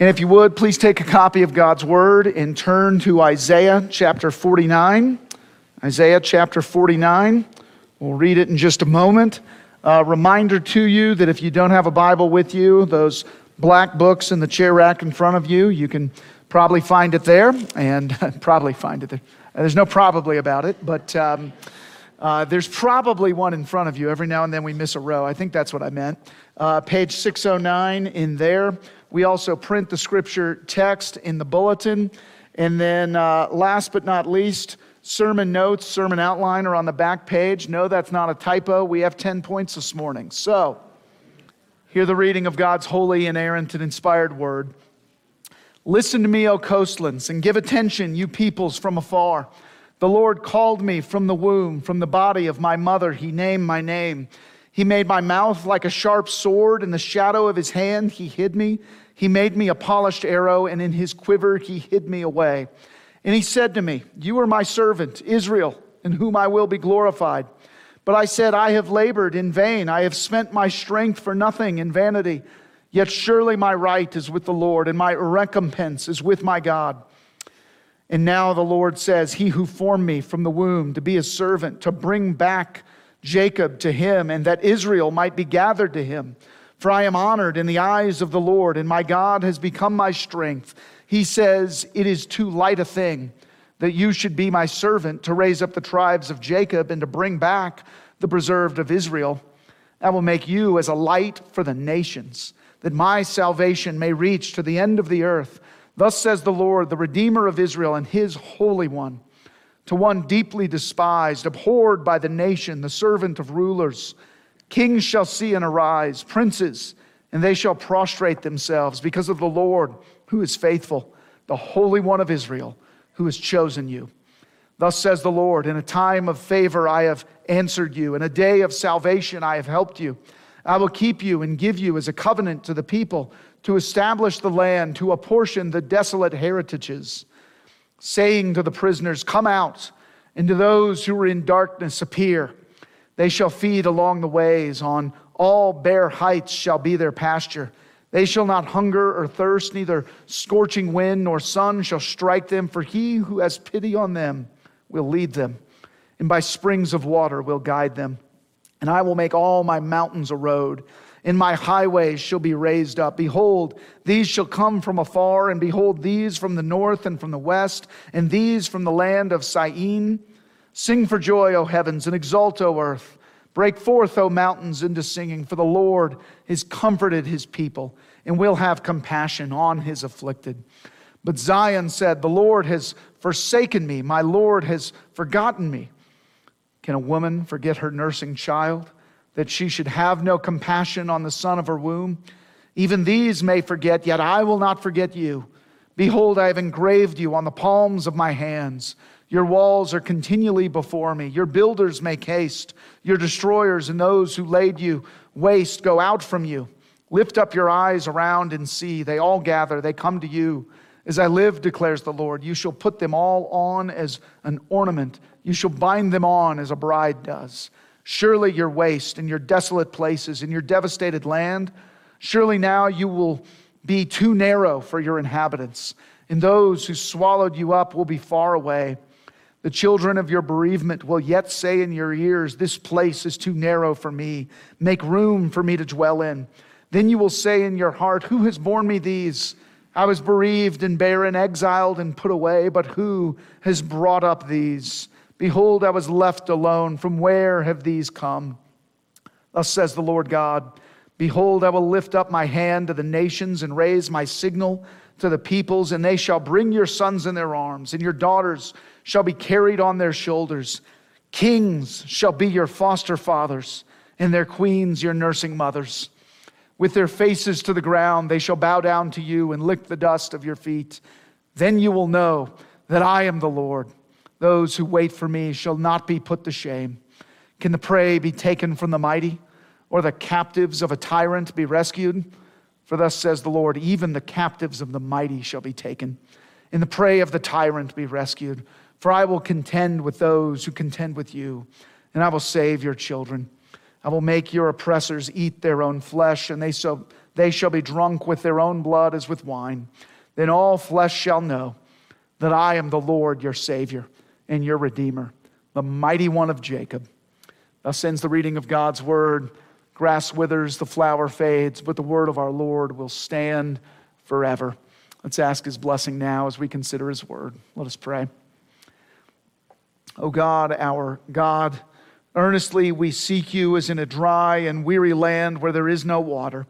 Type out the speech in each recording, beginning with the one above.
And if you would, please take a copy of God's Word and turn to Isaiah chapter 49. Isaiah chapter 49. We'll read it in just a moment. A reminder to you that if you don't have a Bible with you, those black books in the chair rack in front of you, you can probably find it there, and probably find it there. There's no probably about it, but um, uh, there's probably one in front of you. Every now and then we miss a row. I think that's what I meant. Uh, page 609 in there. We also print the scripture text in the bulletin. And then, uh, last but not least, sermon notes, sermon outline are on the back page. No, that's not a typo. We have 10 points this morning. So, hear the reading of God's holy, inerrant, and inspired word. Listen to me, O coastlands, and give attention, you peoples from afar. The Lord called me from the womb, from the body of my mother. He named my name. He made my mouth like a sharp sword. In the shadow of his hand, he hid me. He made me a polished arrow, and in his quiver he hid me away. And he said to me, You are my servant, Israel, in whom I will be glorified. But I said, I have labored in vain. I have spent my strength for nothing in vanity. Yet surely my right is with the Lord, and my recompense is with my God. And now the Lord says, He who formed me from the womb to be a servant, to bring back Jacob to him, and that Israel might be gathered to him. For I am honored in the eyes of the Lord, and my God has become my strength. He says, It is too light a thing that you should be my servant to raise up the tribes of Jacob and to bring back the preserved of Israel. I will make you as a light for the nations, that my salvation may reach to the end of the earth. Thus says the Lord, the Redeemer of Israel and his Holy One, to one deeply despised, abhorred by the nation, the servant of rulers Kings shall see and arise, princes, and they shall prostrate themselves because of the Lord who is faithful, the Holy One of Israel who has chosen you. Thus says the Lord In a time of favor I have answered you, in a day of salvation I have helped you. I will keep you and give you as a covenant to the people to establish the land, to apportion the desolate heritages, saying to the prisoners, Come out, and to those who are in darkness, appear. They shall feed along the ways, on all bare heights shall be their pasture. They shall not hunger or thirst, neither scorching wind nor sun shall strike them, for he who has pity on them will lead them, and by springs of water will guide them. And I will make all my mountains a road, and my highways shall be raised up. Behold, these shall come from afar, and behold, these from the north and from the west, and these from the land of Syene. Sing for joy, O heavens, and exult, O earth. Break forth, O mountains, into singing, for the Lord has comforted his people and will have compassion on his afflicted. But Zion said, The Lord has forsaken me, my Lord has forgotten me. Can a woman forget her nursing child, that she should have no compassion on the son of her womb? Even these may forget, yet I will not forget you. Behold, I have engraved you on the palms of my hands. Your walls are continually before me. Your builders make haste. Your destroyers and those who laid you waste go out from you. Lift up your eyes around and see. They all gather, they come to you. As I live, declares the Lord, you shall put them all on as an ornament. You shall bind them on as a bride does. Surely your waste and your desolate places and your devastated land, surely now you will be too narrow for your inhabitants, and those who swallowed you up will be far away. The children of your bereavement will yet say in your ears, This place is too narrow for me. Make room for me to dwell in. Then you will say in your heart, Who has borne me these? I was bereaved and barren, exiled and put away, but who has brought up these? Behold, I was left alone. From where have these come? Thus says the Lord God Behold, I will lift up my hand to the nations and raise my signal to the peoples, and they shall bring your sons in their arms, and your daughters shall be carried on their shoulders. Kings shall be your foster fathers, and their queens your nursing mothers. With their faces to the ground, they shall bow down to you and lick the dust of your feet. Then you will know that I am the Lord. Those who wait for me shall not be put to shame. Can the prey be taken from the mighty, or the captives of a tyrant be rescued? For thus says the Lord, even the captives of the mighty shall be taken, and the prey of the tyrant be rescued. For I will contend with those who contend with you, and I will save your children. I will make your oppressors eat their own flesh, and they shall, they shall be drunk with their own blood as with wine. Then all flesh shall know that I am the Lord your Savior and your Redeemer, the mighty one of Jacob. Thus ends the reading of God's word. Grass withers, the flower fades, but the word of our Lord will stand forever. Let's ask his blessing now as we consider his word. Let us pray. O God, our God, earnestly we seek you as in a dry and weary land where there is no water.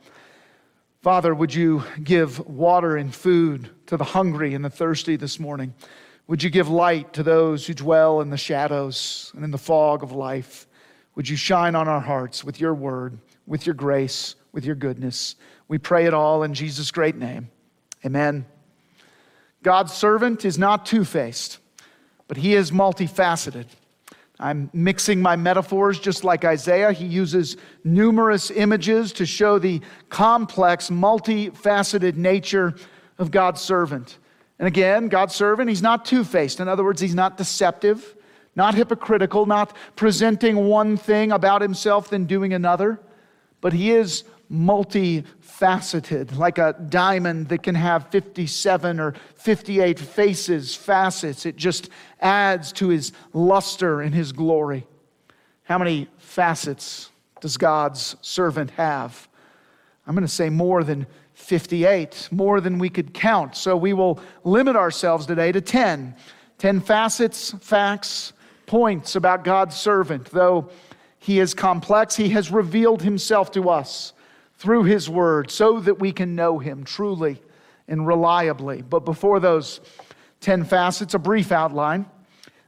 Father, would you give water and food to the hungry and the thirsty this morning? Would you give light to those who dwell in the shadows and in the fog of life? Would you shine on our hearts with your word, with your grace, with your goodness? We pray it all in Jesus' great name. Amen. God's servant is not two faced, but he is multifaceted. I'm mixing my metaphors just like Isaiah. He uses numerous images to show the complex, multifaceted nature of God's servant. And again, God's servant, he's not two faced. In other words, he's not deceptive, not hypocritical, not presenting one thing about himself, then doing another, but he is multifaceted, like a diamond that can have 57 or 58 faces, facets. It just adds to his luster and his glory. How many facets does God's servant have? I'm going to say more than 58, more than we could count. So we will limit ourselves today to 10. 10 facets, facts, points about God's servant. Though he is complex, he has revealed himself to us through His Word so that we can know Him truly and reliably. But before those 10 facets, a brief outline.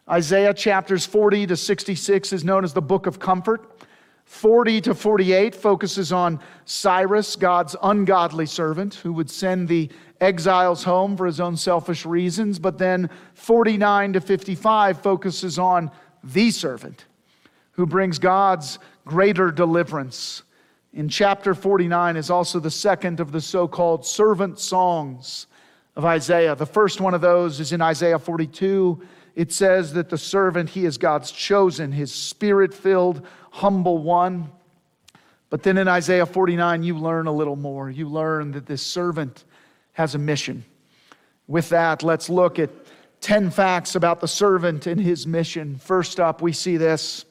Isaiah chapters 40 to 66 is known as the Book of Comfort. 40 to 48 focuses on Cyrus, God's ungodly servant, who would send the exiles home for his own selfish reasons. But then 49 to 55 focuses on the servant, who brings God's greater deliverance in chapter 49 is also the second of the so called servant songs of Isaiah. The first one of those is in Isaiah 42. It says that the servant, he is God's chosen, his spirit filled, humble one. But then in Isaiah 49, you learn a little more. You learn that this servant has a mission. With that, let's look at 10 facts about the servant and his mission. First up, we see this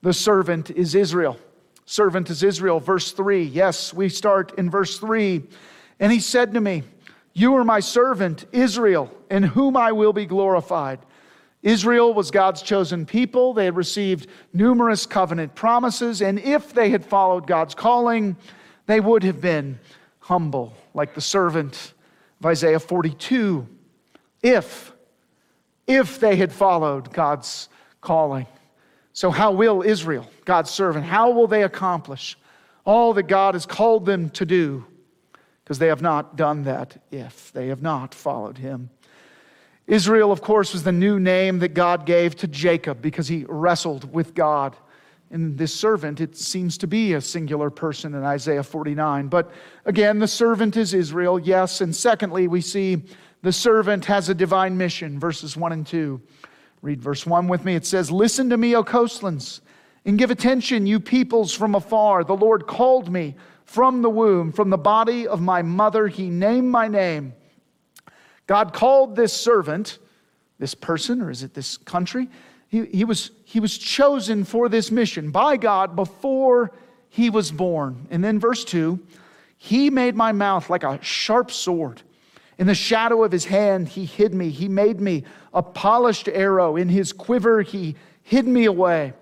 the servant is Israel servant is Israel. Verse 3. Yes, we start in verse 3. And he said to me, You are my servant, Israel, in whom I will be glorified. Israel was God's chosen people. They had received numerous covenant promises, and if they had followed God's calling, they would have been humble, like the servant of Isaiah 42. If, if they had followed God's calling. So, how will Israel, God's servant, how will they accomplish all that God has called them to do? Because they have not done that if they have not followed him. Israel, of course, was the new name that God gave to Jacob because he wrestled with God. And this servant, it seems to be a singular person in Isaiah 49. But again, the servant is Israel, yes. And secondly, we see the servant has a divine mission, verses 1 and 2. Read verse 1 with me. It says, Listen to me, O coastlands, and give attention, you peoples from afar. The Lord called me from the womb, from the body of my mother. He named my name. God called this servant, this person, or is it this country? He, he, was, he was chosen for this mission by God before he was born. And then verse 2 He made my mouth like a sharp sword. In the shadow of his hand, he hid me. He made me a polished arrow. In his quiver, he hid me away.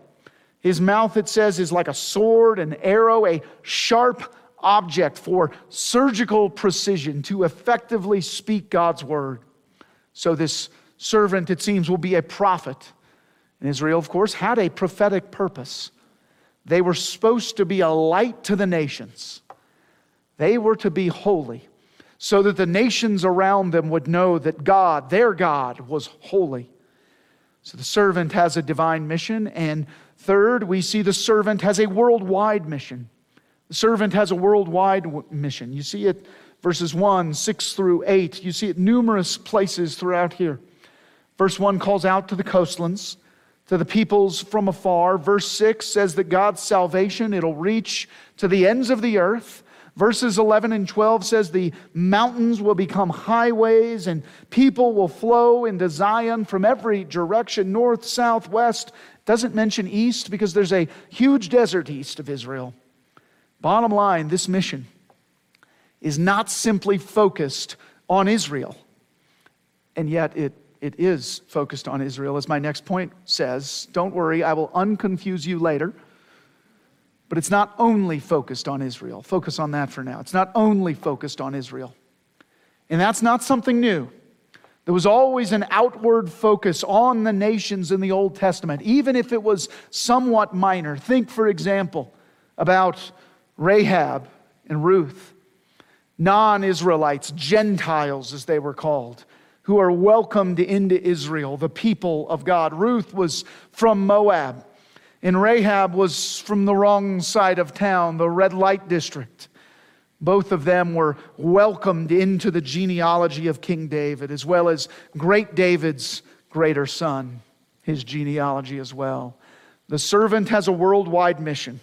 His mouth, it says, is like a sword, an arrow, a sharp object for surgical precision to effectively speak God's word. So, this servant, it seems, will be a prophet. And Israel, of course, had a prophetic purpose. They were supposed to be a light to the nations, they were to be holy so that the nations around them would know that God, their God, was holy. So the servant has a divine mission. And third, we see the servant has a worldwide mission. The servant has a worldwide mission. You see it verses 1, 6 through 8. You see it numerous places throughout here. Verse 1 calls out to the coastlands, to the peoples from afar. Verse 6 says that God's salvation, it'll reach to the ends of the earth. Verses 11 and 12 says the mountains will become highways and people will flow into Zion from every direction, north, south, west. Doesn't mention east because there's a huge desert east of Israel. Bottom line, this mission is not simply focused on Israel, and yet it, it is focused on Israel, as my next point says. Don't worry, I will unconfuse you later. But it's not only focused on Israel. Focus on that for now. It's not only focused on Israel. And that's not something new. There was always an outward focus on the nations in the Old Testament, even if it was somewhat minor. Think, for example, about Rahab and Ruth, non Israelites, Gentiles as they were called, who are welcomed into Israel, the people of God. Ruth was from Moab. And Rahab was from the wrong side of town, the red light district. Both of them were welcomed into the genealogy of King David, as well as great David's greater son, his genealogy as well. The servant has a worldwide mission.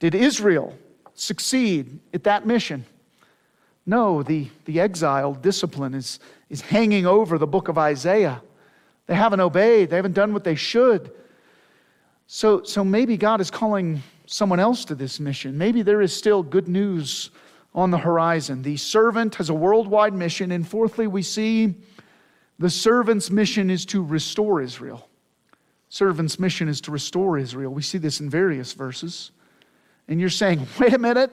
Did Israel succeed at that mission? No, the, the exile discipline is, is hanging over the book of Isaiah. They haven't obeyed, they haven't done what they should. So, so maybe God is calling someone else to this mission. Maybe there is still good news on the horizon. The servant has a worldwide mission. And fourthly, we see the servant's mission is to restore Israel. Servant's mission is to restore Israel. We see this in various verses. And you're saying, wait a minute,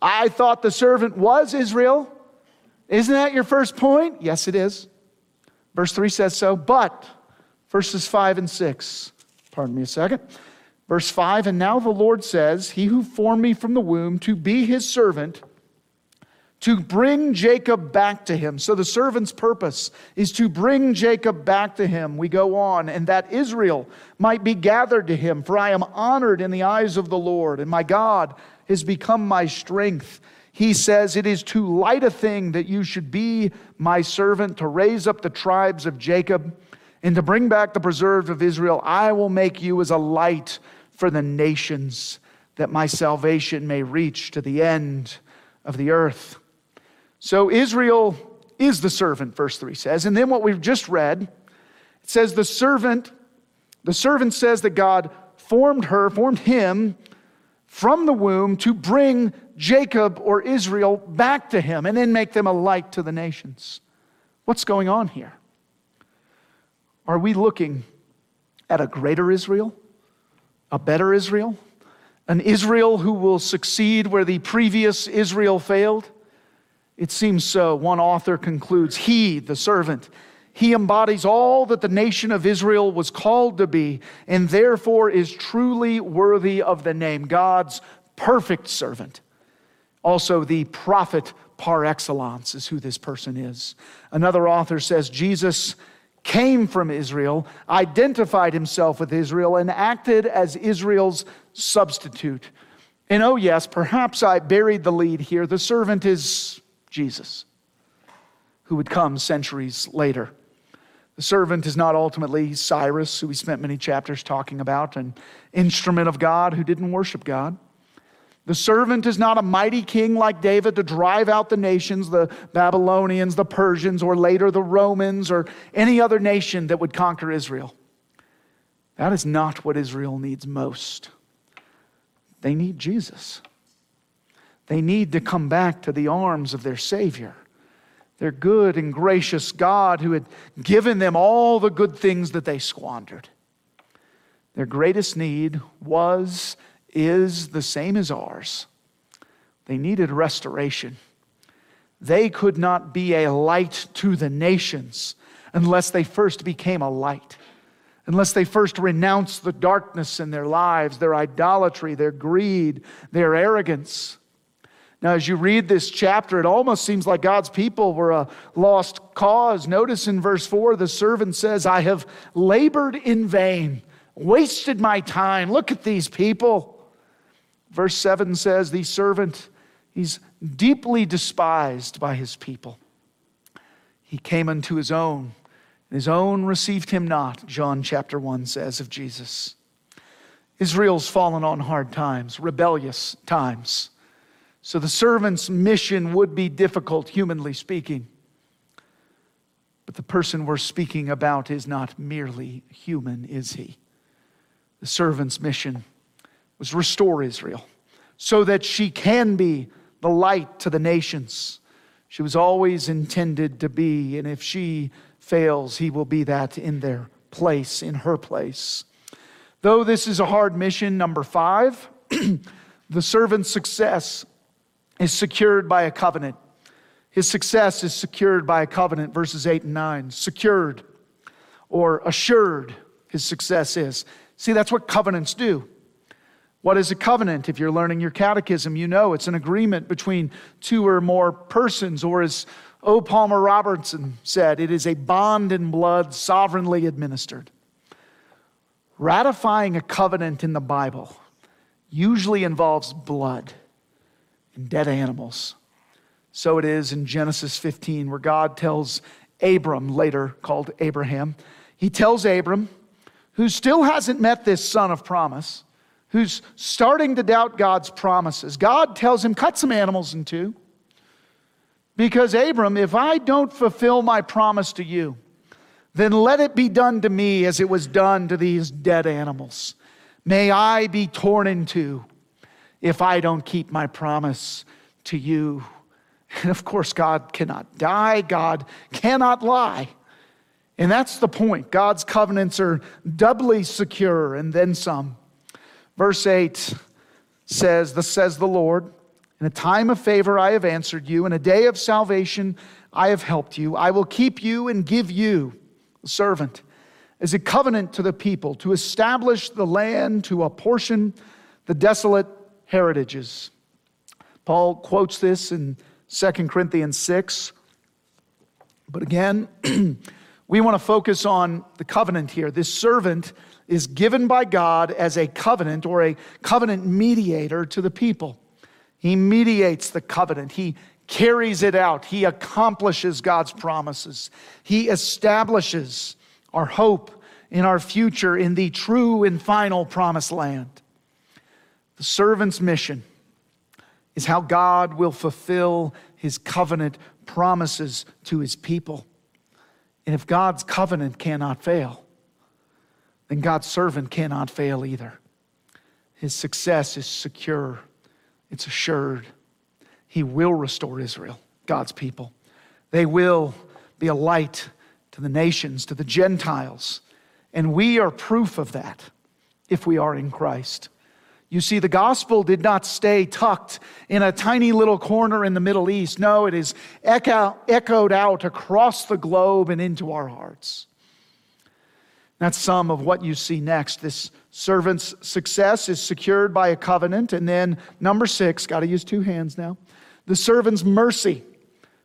I thought the servant was Israel. Isn't that your first point? Yes, it is. Verse 3 says so. But, verses 5 and 6 Pardon me a second. Verse 5 And now the Lord says, He who formed me from the womb to be his servant, to bring Jacob back to him. So the servant's purpose is to bring Jacob back to him. We go on, and that Israel might be gathered to him. For I am honored in the eyes of the Lord, and my God has become my strength. He says, It is too light a thing that you should be my servant to raise up the tribes of Jacob and to bring back the preserved of Israel, I will make you as a light for the nations, that my salvation may reach to the end of the earth. So Israel is the servant, verse 3 says. And then what we've just read, it says the servant, the servant says that God formed her, formed him from the womb to bring Jacob or Israel back to him and then make them a light to the nations. What's going on here? Are we looking at a greater Israel? A better Israel? An Israel who will succeed where the previous Israel failed? It seems so. One author concludes He, the servant, he embodies all that the nation of Israel was called to be, and therefore is truly worthy of the name God's perfect servant. Also, the prophet par excellence is who this person is. Another author says Jesus came from Israel, identified himself with Israel, and acted as Israel's substitute. And oh, yes, perhaps I buried the lead here. The servant is Jesus, who would come centuries later. The servant is not ultimately Cyrus, who we spent many chapters talking about, an instrument of God who didn't worship God. The servant is not a mighty king like David to drive out the nations, the Babylonians, the Persians, or later the Romans, or any other nation that would conquer Israel. That is not what Israel needs most. They need Jesus. They need to come back to the arms of their Savior, their good and gracious God who had given them all the good things that they squandered. Their greatest need was is the same as ours. They needed restoration. They could not be a light to the nations unless they first became a light, unless they first renounced the darkness in their lives, their idolatry, their greed, their arrogance. Now, as you read this chapter, it almost seems like God's people were a lost cause. Notice in verse 4, the servant says, I have labored in vain, wasted my time. Look at these people. Verse 7 says, The servant, he's deeply despised by his people. He came unto his own, and his own received him not, John chapter 1 says of Jesus. Israel's fallen on hard times, rebellious times. So the servant's mission would be difficult, humanly speaking. But the person we're speaking about is not merely human, is he? The servant's mission was restore Israel so that she can be the light to the nations. She was always intended to be, and if she fails, he will be that in their place, in her place. Though this is a hard mission, number five, the servant's success is secured by a covenant. His success is secured by a covenant, verses 8 and 9. Secured or assured, his success is. See, that's what covenants do. What is a covenant? If you're learning your catechism, you know it's an agreement between two or more persons, or as O. Palmer Robertson said, it is a bond in blood sovereignly administered. Ratifying a covenant in the Bible usually involves blood and dead animals. So it is in Genesis 15, where God tells Abram, later called Abraham, he tells Abram, who still hasn't met this son of promise, who's starting to doubt God's promises, God tells him, cut some animals in two. Because, Abram, if I don't fulfill my promise to you, then let it be done to me as it was done to these dead animals. May I be torn in two if I don't keep my promise to you. And of course, God cannot die, God cannot lie. And that's the point. God's covenants are doubly secure and then some. Verse 8 says, Thus says the Lord, in a time of favor I have answered you, in a day of salvation I have helped you. I will keep you and give you, a servant, as a covenant to the people, to establish the land, to apportion the desolate heritages. Paul quotes this in 2 Corinthians 6. But again, we want to focus on the covenant here. This servant is given by God as a covenant or a covenant mediator to the people. He mediates the covenant, he carries it out, he accomplishes God's promises, he establishes our hope in our future in the true and final promised land. The servant's mission is how God will fulfill his covenant promises to his people. And if God's covenant cannot fail, then God's servant cannot fail either. His success is secure, it's assured. He will restore Israel, God's people. They will be a light to the nations, to the Gentiles. And we are proof of that if we are in Christ. You see, the gospel did not stay tucked in a tiny little corner in the Middle East. No, it is echo, echoed out across the globe and into our hearts. That's some of what you see next. This servant's success is secured by a covenant. And then, number six, got to use two hands now. The servant's mercy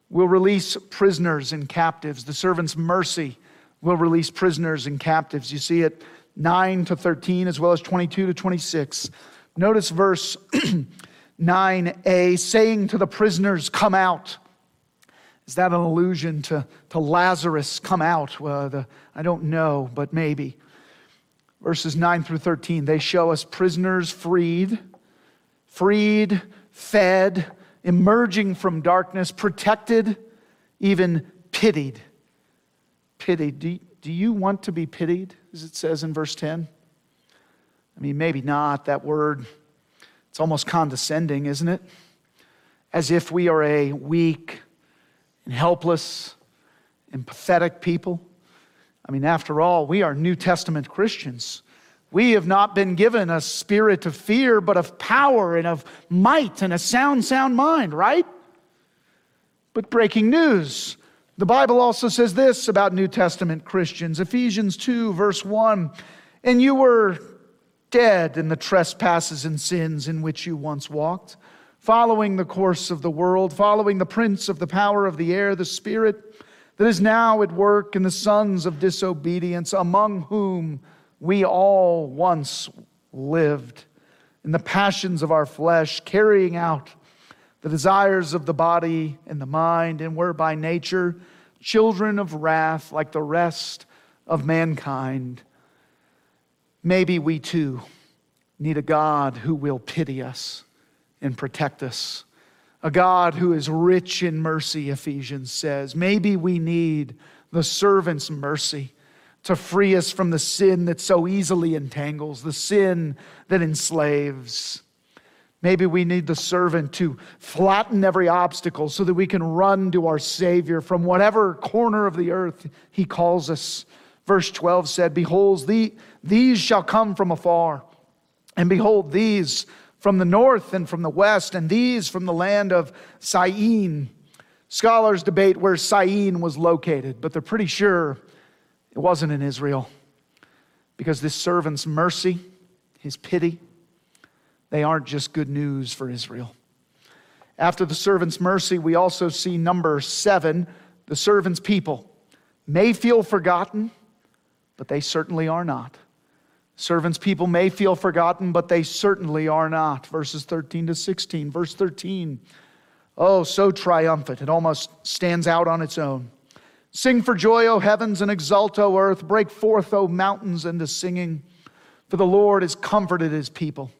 will release prisoners and captives. The servant's mercy will release prisoners and captives. You see it 9 to 13 as well as 22 to 26. Notice verse 9a saying to the prisoners, Come out. Is that an allusion to, to Lazarus come out? Well, the, I don't know, but maybe. Verses 9 through 13, they show us prisoners freed, freed, fed, emerging from darkness, protected, even pitied. Pitied. Do, do you want to be pitied, as it says in verse 10? I mean, maybe not. That word, it's almost condescending, isn't it? As if we are a weak and helpless and pathetic people. I mean, after all, we are New Testament Christians. We have not been given a spirit of fear, but of power and of might and a sound, sound mind, right? But breaking news. The Bible also says this about New Testament Christians. Ephesians 2, verse 1 And you were dead in the trespasses and sins in which you once walked, following the course of the world, following the prince of the power of the air, the spirit that is now at work in the sons of disobedience, among whom we all once lived in the passions of our flesh, carrying out the desires of the body and the mind, and were by nature children of wrath like the rest of mankind. Maybe we too need a God who will pity us and protect us a God who is rich in mercy, Ephesians says. Maybe we need the servant's mercy to free us from the sin that so easily entangles, the sin that enslaves. Maybe we need the servant to flatten every obstacle so that we can run to our Savior from whatever corner of the earth He calls us. Verse 12 said, Behold, the, these shall come from afar, and behold, these from the north and from the west, and these from the land of Syene. Scholars debate where Syene was located, but they're pretty sure it wasn't in Israel because this servant's mercy, his pity, they aren't just good news for Israel. After the servant's mercy, we also see number seven the servant's people may feel forgotten, but they certainly are not. Servants' people may feel forgotten, but they certainly are not. Verses 13 to 16. Verse 13. Oh, so triumphant. It almost stands out on its own. Sing for joy, O heavens, and exult, O earth. Break forth, O mountains, into singing. For the Lord has comforted his people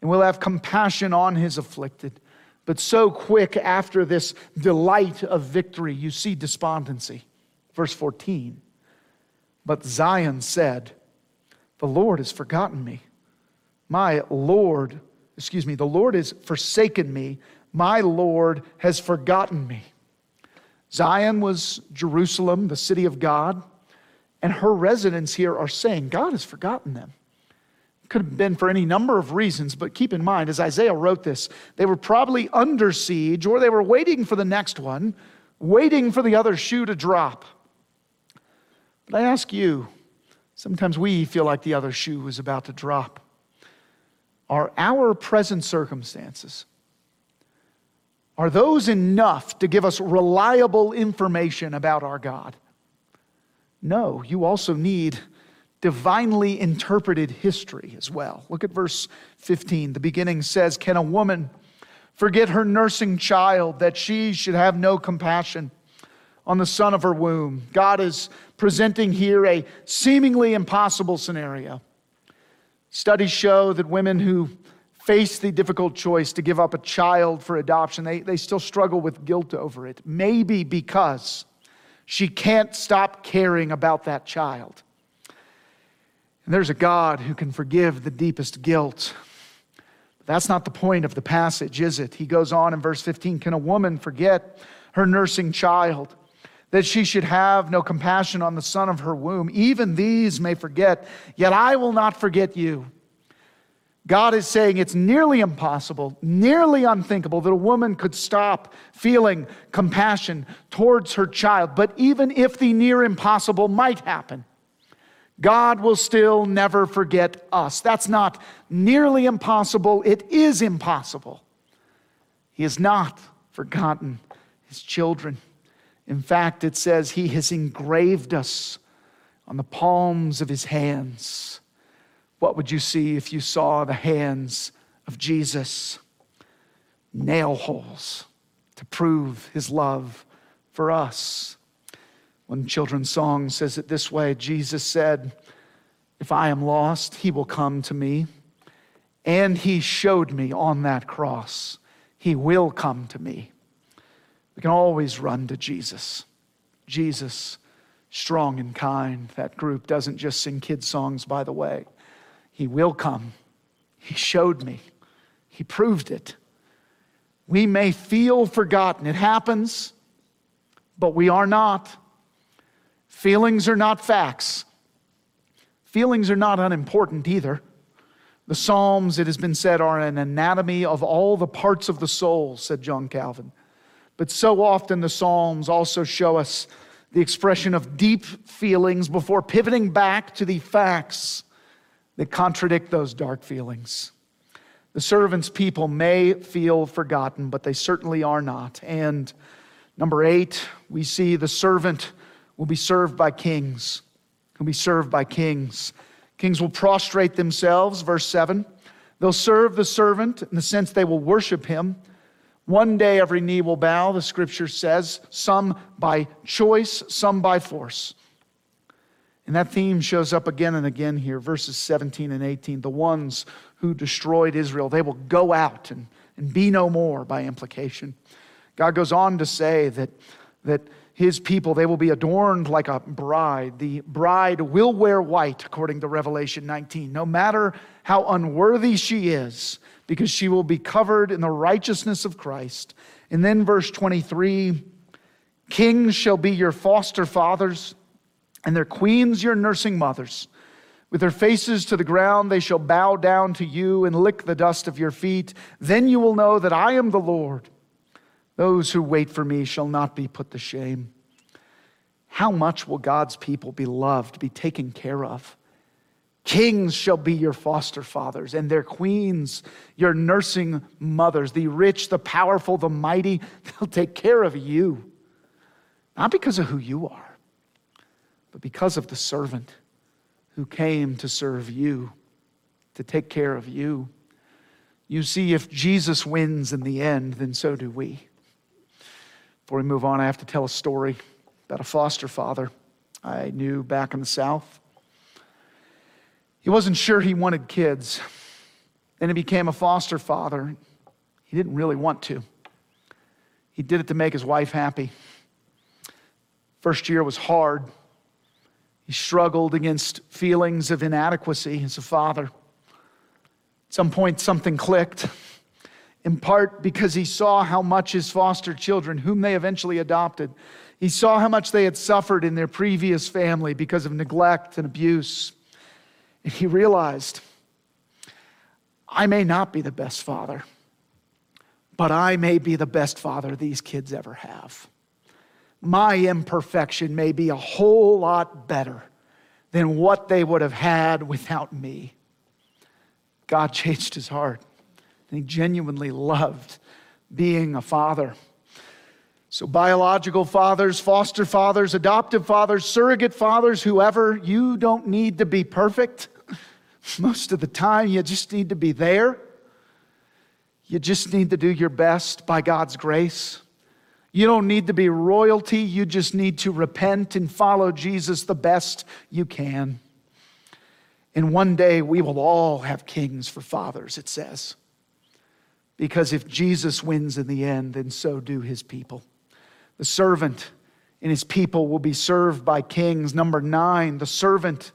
and will have compassion on his afflicted. But so quick after this delight of victory, you see despondency. Verse 14. But Zion said, The Lord has forgotten me. My Lord, excuse me, the Lord has forsaken me. My Lord has forgotten me. Zion was Jerusalem, the city of God, and her residents here are saying, God has forgotten them. Could have been for any number of reasons, but keep in mind, as Isaiah wrote this, they were probably under siege or they were waiting for the next one, waiting for the other shoe to drop. But I ask you, sometimes we feel like the other shoe is about to drop. Are our present circumstances, are those enough to give us reliable information about our God? No, you also need divinely interpreted history as well. Look at verse 15. The beginning says, Can a woman forget her nursing child that she should have no compassion on the son of her womb? God is presenting here a seemingly impossible scenario. Studies show that women who face the difficult choice to give up a child for adoption, they, they still struggle with guilt over it. Maybe because she can't stop caring about that child. And there's a God who can forgive the deepest guilt. That's not the point of the passage, is it? He goes on in verse 15 Can a woman forget her nursing child, that she should have no compassion on the son of her womb? Even these may forget, yet I will not forget you. God is saying it's nearly impossible, nearly unthinkable that a woman could stop feeling compassion towards her child. But even if the near impossible might happen, God will still never forget us. That's not nearly impossible, it is impossible. He has not forgotten his children. In fact, it says he has engraved us on the palms of his hands. What would you see if you saw the hands of Jesus? Nail holes to prove his love for us. One children's song says it this way Jesus said, If I am lost, he will come to me. And he showed me on that cross, he will come to me. We can always run to Jesus. Jesus, strong and kind. That group doesn't just sing kids' songs, by the way. He will come. He showed me, He proved it. We may feel forgotten. It happens, but we are not. Feelings are not facts. Feelings are not unimportant either. The Psalms, it has been said, are an anatomy of all the parts of the soul, said John Calvin. But so often the Psalms also show us the expression of deep feelings before pivoting back to the facts that contradict those dark feelings. The servant's people may feel forgotten, but they certainly are not. And number eight, we see the servant will be served by kings. Will be served by kings. Kings will prostrate themselves, verse 7. They'll serve the servant in the sense they will worship him. One day every knee will bow, the scripture says, some by choice, some by force. And that theme shows up again and again here, verses 17 and 18. The ones who destroyed Israel, they will go out and, and be no more by implication. God goes on to say that, that his people, they will be adorned like a bride. The bride will wear white, according to Revelation 19, no matter how unworthy she is, because she will be covered in the righteousness of Christ. And then, verse 23 Kings shall be your foster fathers, and their queens your nursing mothers. With their faces to the ground, they shall bow down to you and lick the dust of your feet. Then you will know that I am the Lord. Those who wait for me shall not be put to shame. How much will God's people be loved, be taken care of? Kings shall be your foster fathers, and their queens your nursing mothers. The rich, the powerful, the mighty, they'll take care of you. Not because of who you are, but because of the servant who came to serve you, to take care of you. You see, if Jesus wins in the end, then so do we. Before we move on, I have to tell a story about a foster father I knew back in the South. He wasn't sure he wanted kids. Then he became a foster father. He didn't really want to. He did it to make his wife happy. First year was hard. He struggled against feelings of inadequacy as a father. At some point, something clicked in part because he saw how much his foster children, whom they eventually adopted, he saw how much they had suffered in their previous family because of neglect and abuse. And he realized, I may not be the best father, but I may be the best father these kids ever have. My imperfection may be a whole lot better than what they would have had without me. God changed his heart. And he genuinely loved being a father. So, biological fathers, foster fathers, adoptive fathers, surrogate fathers, whoever, you don't need to be perfect. Most of the time, you just need to be there. You just need to do your best by God's grace. You don't need to be royalty. You just need to repent and follow Jesus the best you can. And one day we will all have kings for fathers, it says. Because if Jesus wins in the end, then so do his people. The servant and his people will be served by kings. Number nine, the servant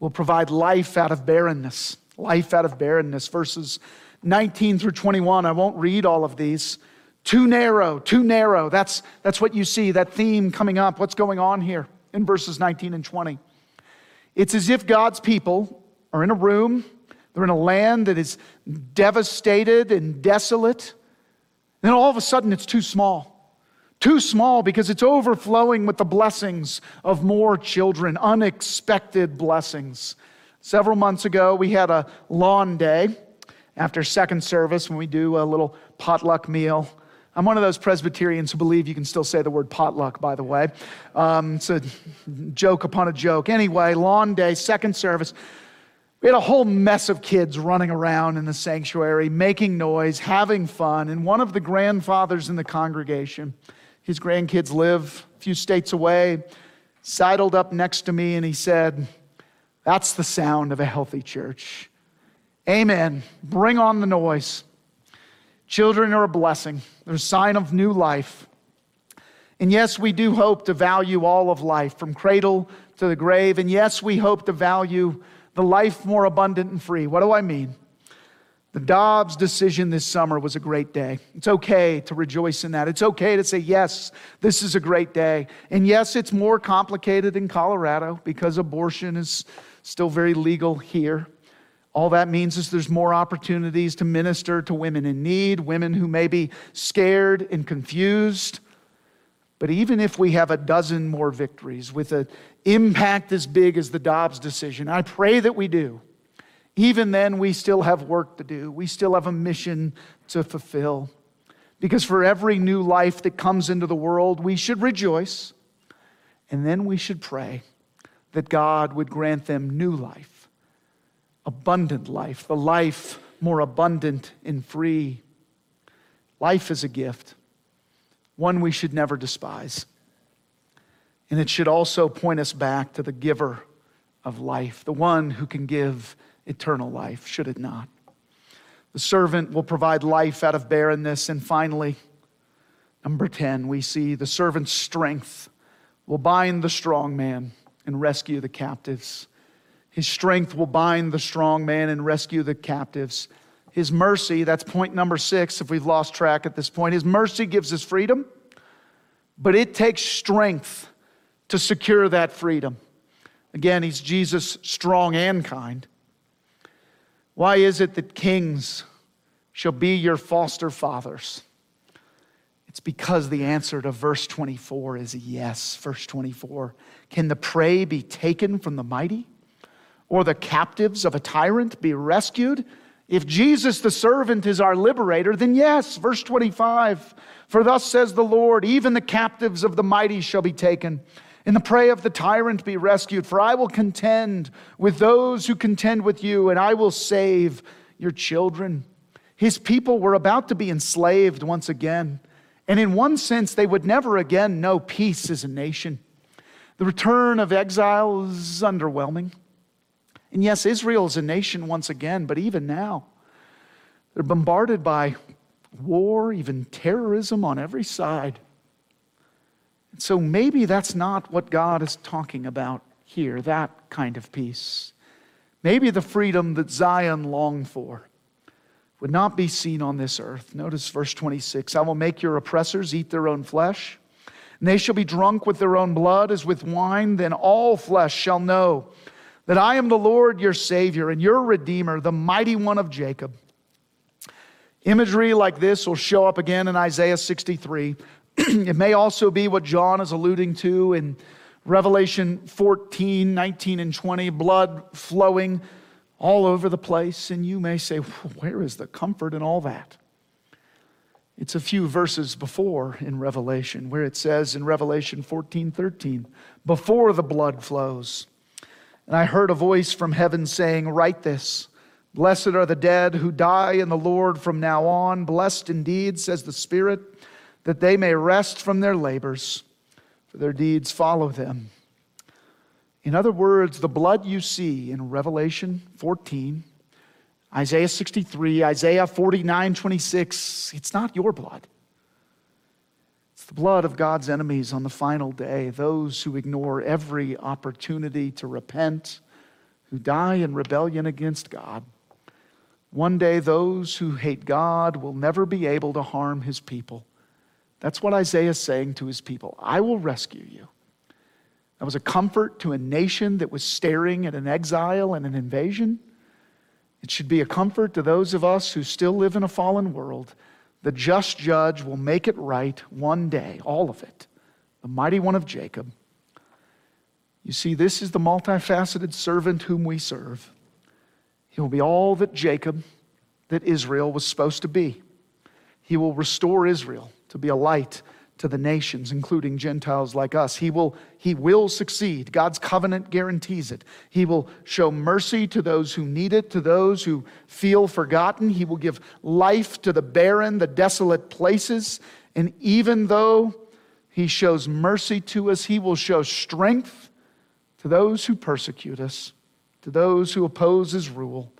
will provide life out of barrenness. Life out of barrenness. Verses 19 through 21. I won't read all of these. Too narrow, too narrow. That's, that's what you see, that theme coming up. What's going on here in verses 19 and 20? It's as if God's people are in a room they're in a land that is devastated and desolate. And then all of a sudden, it's too small. Too small because it's overflowing with the blessings of more children, unexpected blessings. Several months ago, we had a lawn day after second service when we do a little potluck meal. I'm one of those Presbyterians who believe you can still say the word potluck, by the way. Um, it's a joke upon a joke. Anyway, lawn day, second service. We had a whole mess of kids running around in the sanctuary, making noise, having fun. And one of the grandfathers in the congregation, his grandkids live a few states away, sidled up next to me and he said, That's the sound of a healthy church. Amen. Bring on the noise. Children are a blessing, they're a sign of new life. And yes, we do hope to value all of life from cradle to the grave. And yes, we hope to value the life more abundant and free. What do I mean? The Dobbs decision this summer was a great day. It's okay to rejoice in that. It's okay to say, yes, this is a great day. And yes, it's more complicated in Colorado because abortion is still very legal here. All that means is there's more opportunities to minister to women in need, women who may be scared and confused. But even if we have a dozen more victories with an impact as big as the Dobbs decision. I pray that we do. Even then, we still have work to do. We still have a mission to fulfill. Because for every new life that comes into the world, we should rejoice. And then we should pray that God would grant them new life, abundant life, the life more abundant and free. Life is a gift, one we should never despise. And it should also point us back to the giver of life, the one who can give eternal life, should it not? The servant will provide life out of barrenness. And finally, number 10, we see the servant's strength will bind the strong man and rescue the captives. His strength will bind the strong man and rescue the captives. His mercy, that's point number six, if we've lost track at this point. His mercy gives us freedom, but it takes strength to secure that freedom. Again, he's Jesus, strong and kind. Why is it that kings shall be your foster fathers? It's because the answer to verse 24 is yes. Verse 24 Can the prey be taken from the mighty, or the captives of a tyrant be rescued? If Jesus the servant is our liberator, then yes. Verse 25 For thus says the Lord, even the captives of the mighty shall be taken and the prey of the tyrant be rescued. For I will contend with those who contend with you, and I will save your children. His people were about to be enslaved once again. And in one sense, they would never again know peace as a nation. The return of exile is underwhelming. And yes, Israel is a nation once again, but even now, they're bombarded by war, even terrorism on every side. So maybe that's not what God is talking about here, that kind of peace. Maybe the freedom that Zion longed for would not be seen on this earth. Notice verse 26 I will make your oppressors eat their own flesh, and they shall be drunk with their own blood as with wine. Then all flesh shall know that I am the Lord your Savior and your Redeemer, the mighty one of Jacob. Imagery like this will show up again in Isaiah 63. it may also be what John is alluding to in Revelation 14, 19, and 20 blood flowing all over the place. And you may say, Where is the comfort in all that? It's a few verses before in Revelation where it says in Revelation 14, 13, before the blood flows. And I heard a voice from heaven saying, Write this. Blessed are the dead who die in the Lord from now on. Blessed indeed, says the Spirit that they may rest from their labors, for their deeds follow them. In other words, the blood you see in Revelation 14, Isaiah 63, Isaiah 49, 26, it's not your blood. It's the blood of God's enemies on the final day, those who ignore every opportunity to repent, who die in rebellion against God. One day, those who hate God will never be able to harm his people. That's what Isaiah is saying to his people I will rescue you. That was a comfort to a nation that was staring at an exile and an invasion. It should be a comfort to those of us who still live in a fallen world. The just judge will make it right one day, all of it. The mighty one of Jacob. You see, this is the multifaceted servant whom we serve. He will be all that Jacob, that Israel was supposed to be. He will restore Israel to be a light to the nations, including Gentiles like us. He will, he will succeed. God's covenant guarantees it. He will show mercy to those who need it, to those who feel forgotten. He will give life to the barren, the desolate places. And even though he shows mercy to us, he will show strength to those who persecute us, to those who oppose his rule.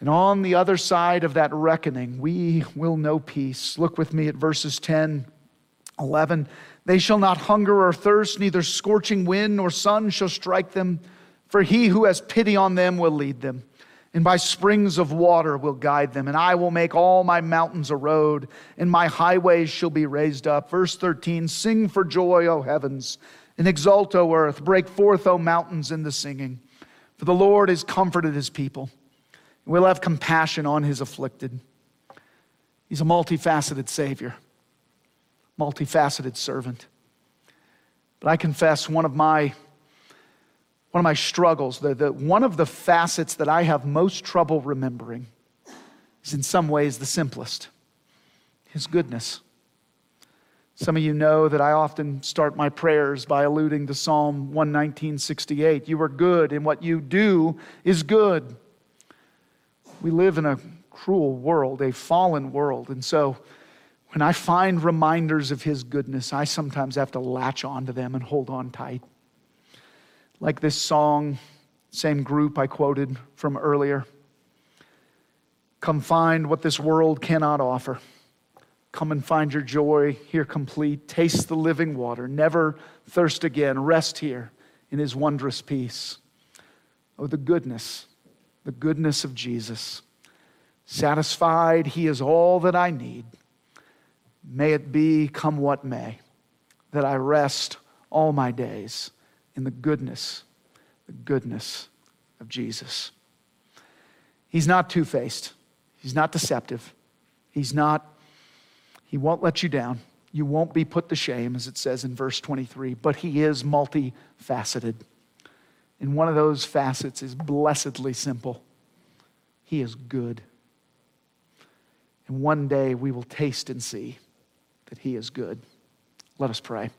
And on the other side of that reckoning, we will know peace. Look with me at verses 10, 11. They shall not hunger or thirst, neither scorching wind nor sun shall strike them, for he who has pity on them will lead them. And by springs of water will guide them, and I will make all my mountains a road, and my highways shall be raised up. Verse 13 Sing for joy, O heavens, and exult, O earth. Break forth, O mountains, in the singing. For the Lord has comforted his people We'll have compassion on his afflicted. He's a multifaceted Savior, multifaceted servant. But I confess one of my one of my struggles, the, the, one of the facets that I have most trouble remembering is in some ways the simplest His goodness. Some of you know that I often start my prayers by alluding to Psalm 119.68. You are good, and what you do is good. We live in a cruel world, a fallen world. And so when I find reminders of His goodness, I sometimes have to latch onto them and hold on tight. Like this song, same group I quoted from earlier. Come find what this world cannot offer. Come and find your joy here complete. Taste the living water. Never thirst again. Rest here in his wondrous peace. Oh, the goodness, the goodness of Jesus. Satisfied, he is all that I need. May it be, come what may, that I rest all my days in the goodness, the goodness of Jesus. He's not two faced, he's not deceptive, he's not, he won't let you down. You won't be put to shame, as it says in verse 23, but he is multifaceted. And one of those facets is blessedly simple. He is good. And one day we will taste and see that He is good. Let us pray.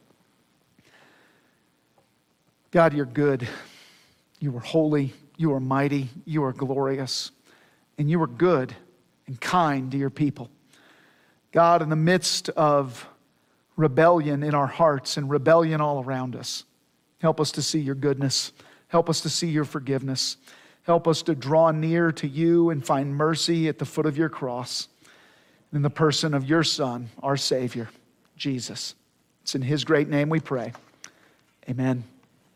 God, you're good. You are holy. You are mighty. You are glorious. And you are good and kind to your people. God, in the midst of rebellion in our hearts and rebellion all around us, help us to see your goodness. Help us to see your forgiveness. Help us to draw near to you and find mercy at the foot of your cross in the person of your Son, our Savior, Jesus. It's in his great name we pray. Amen.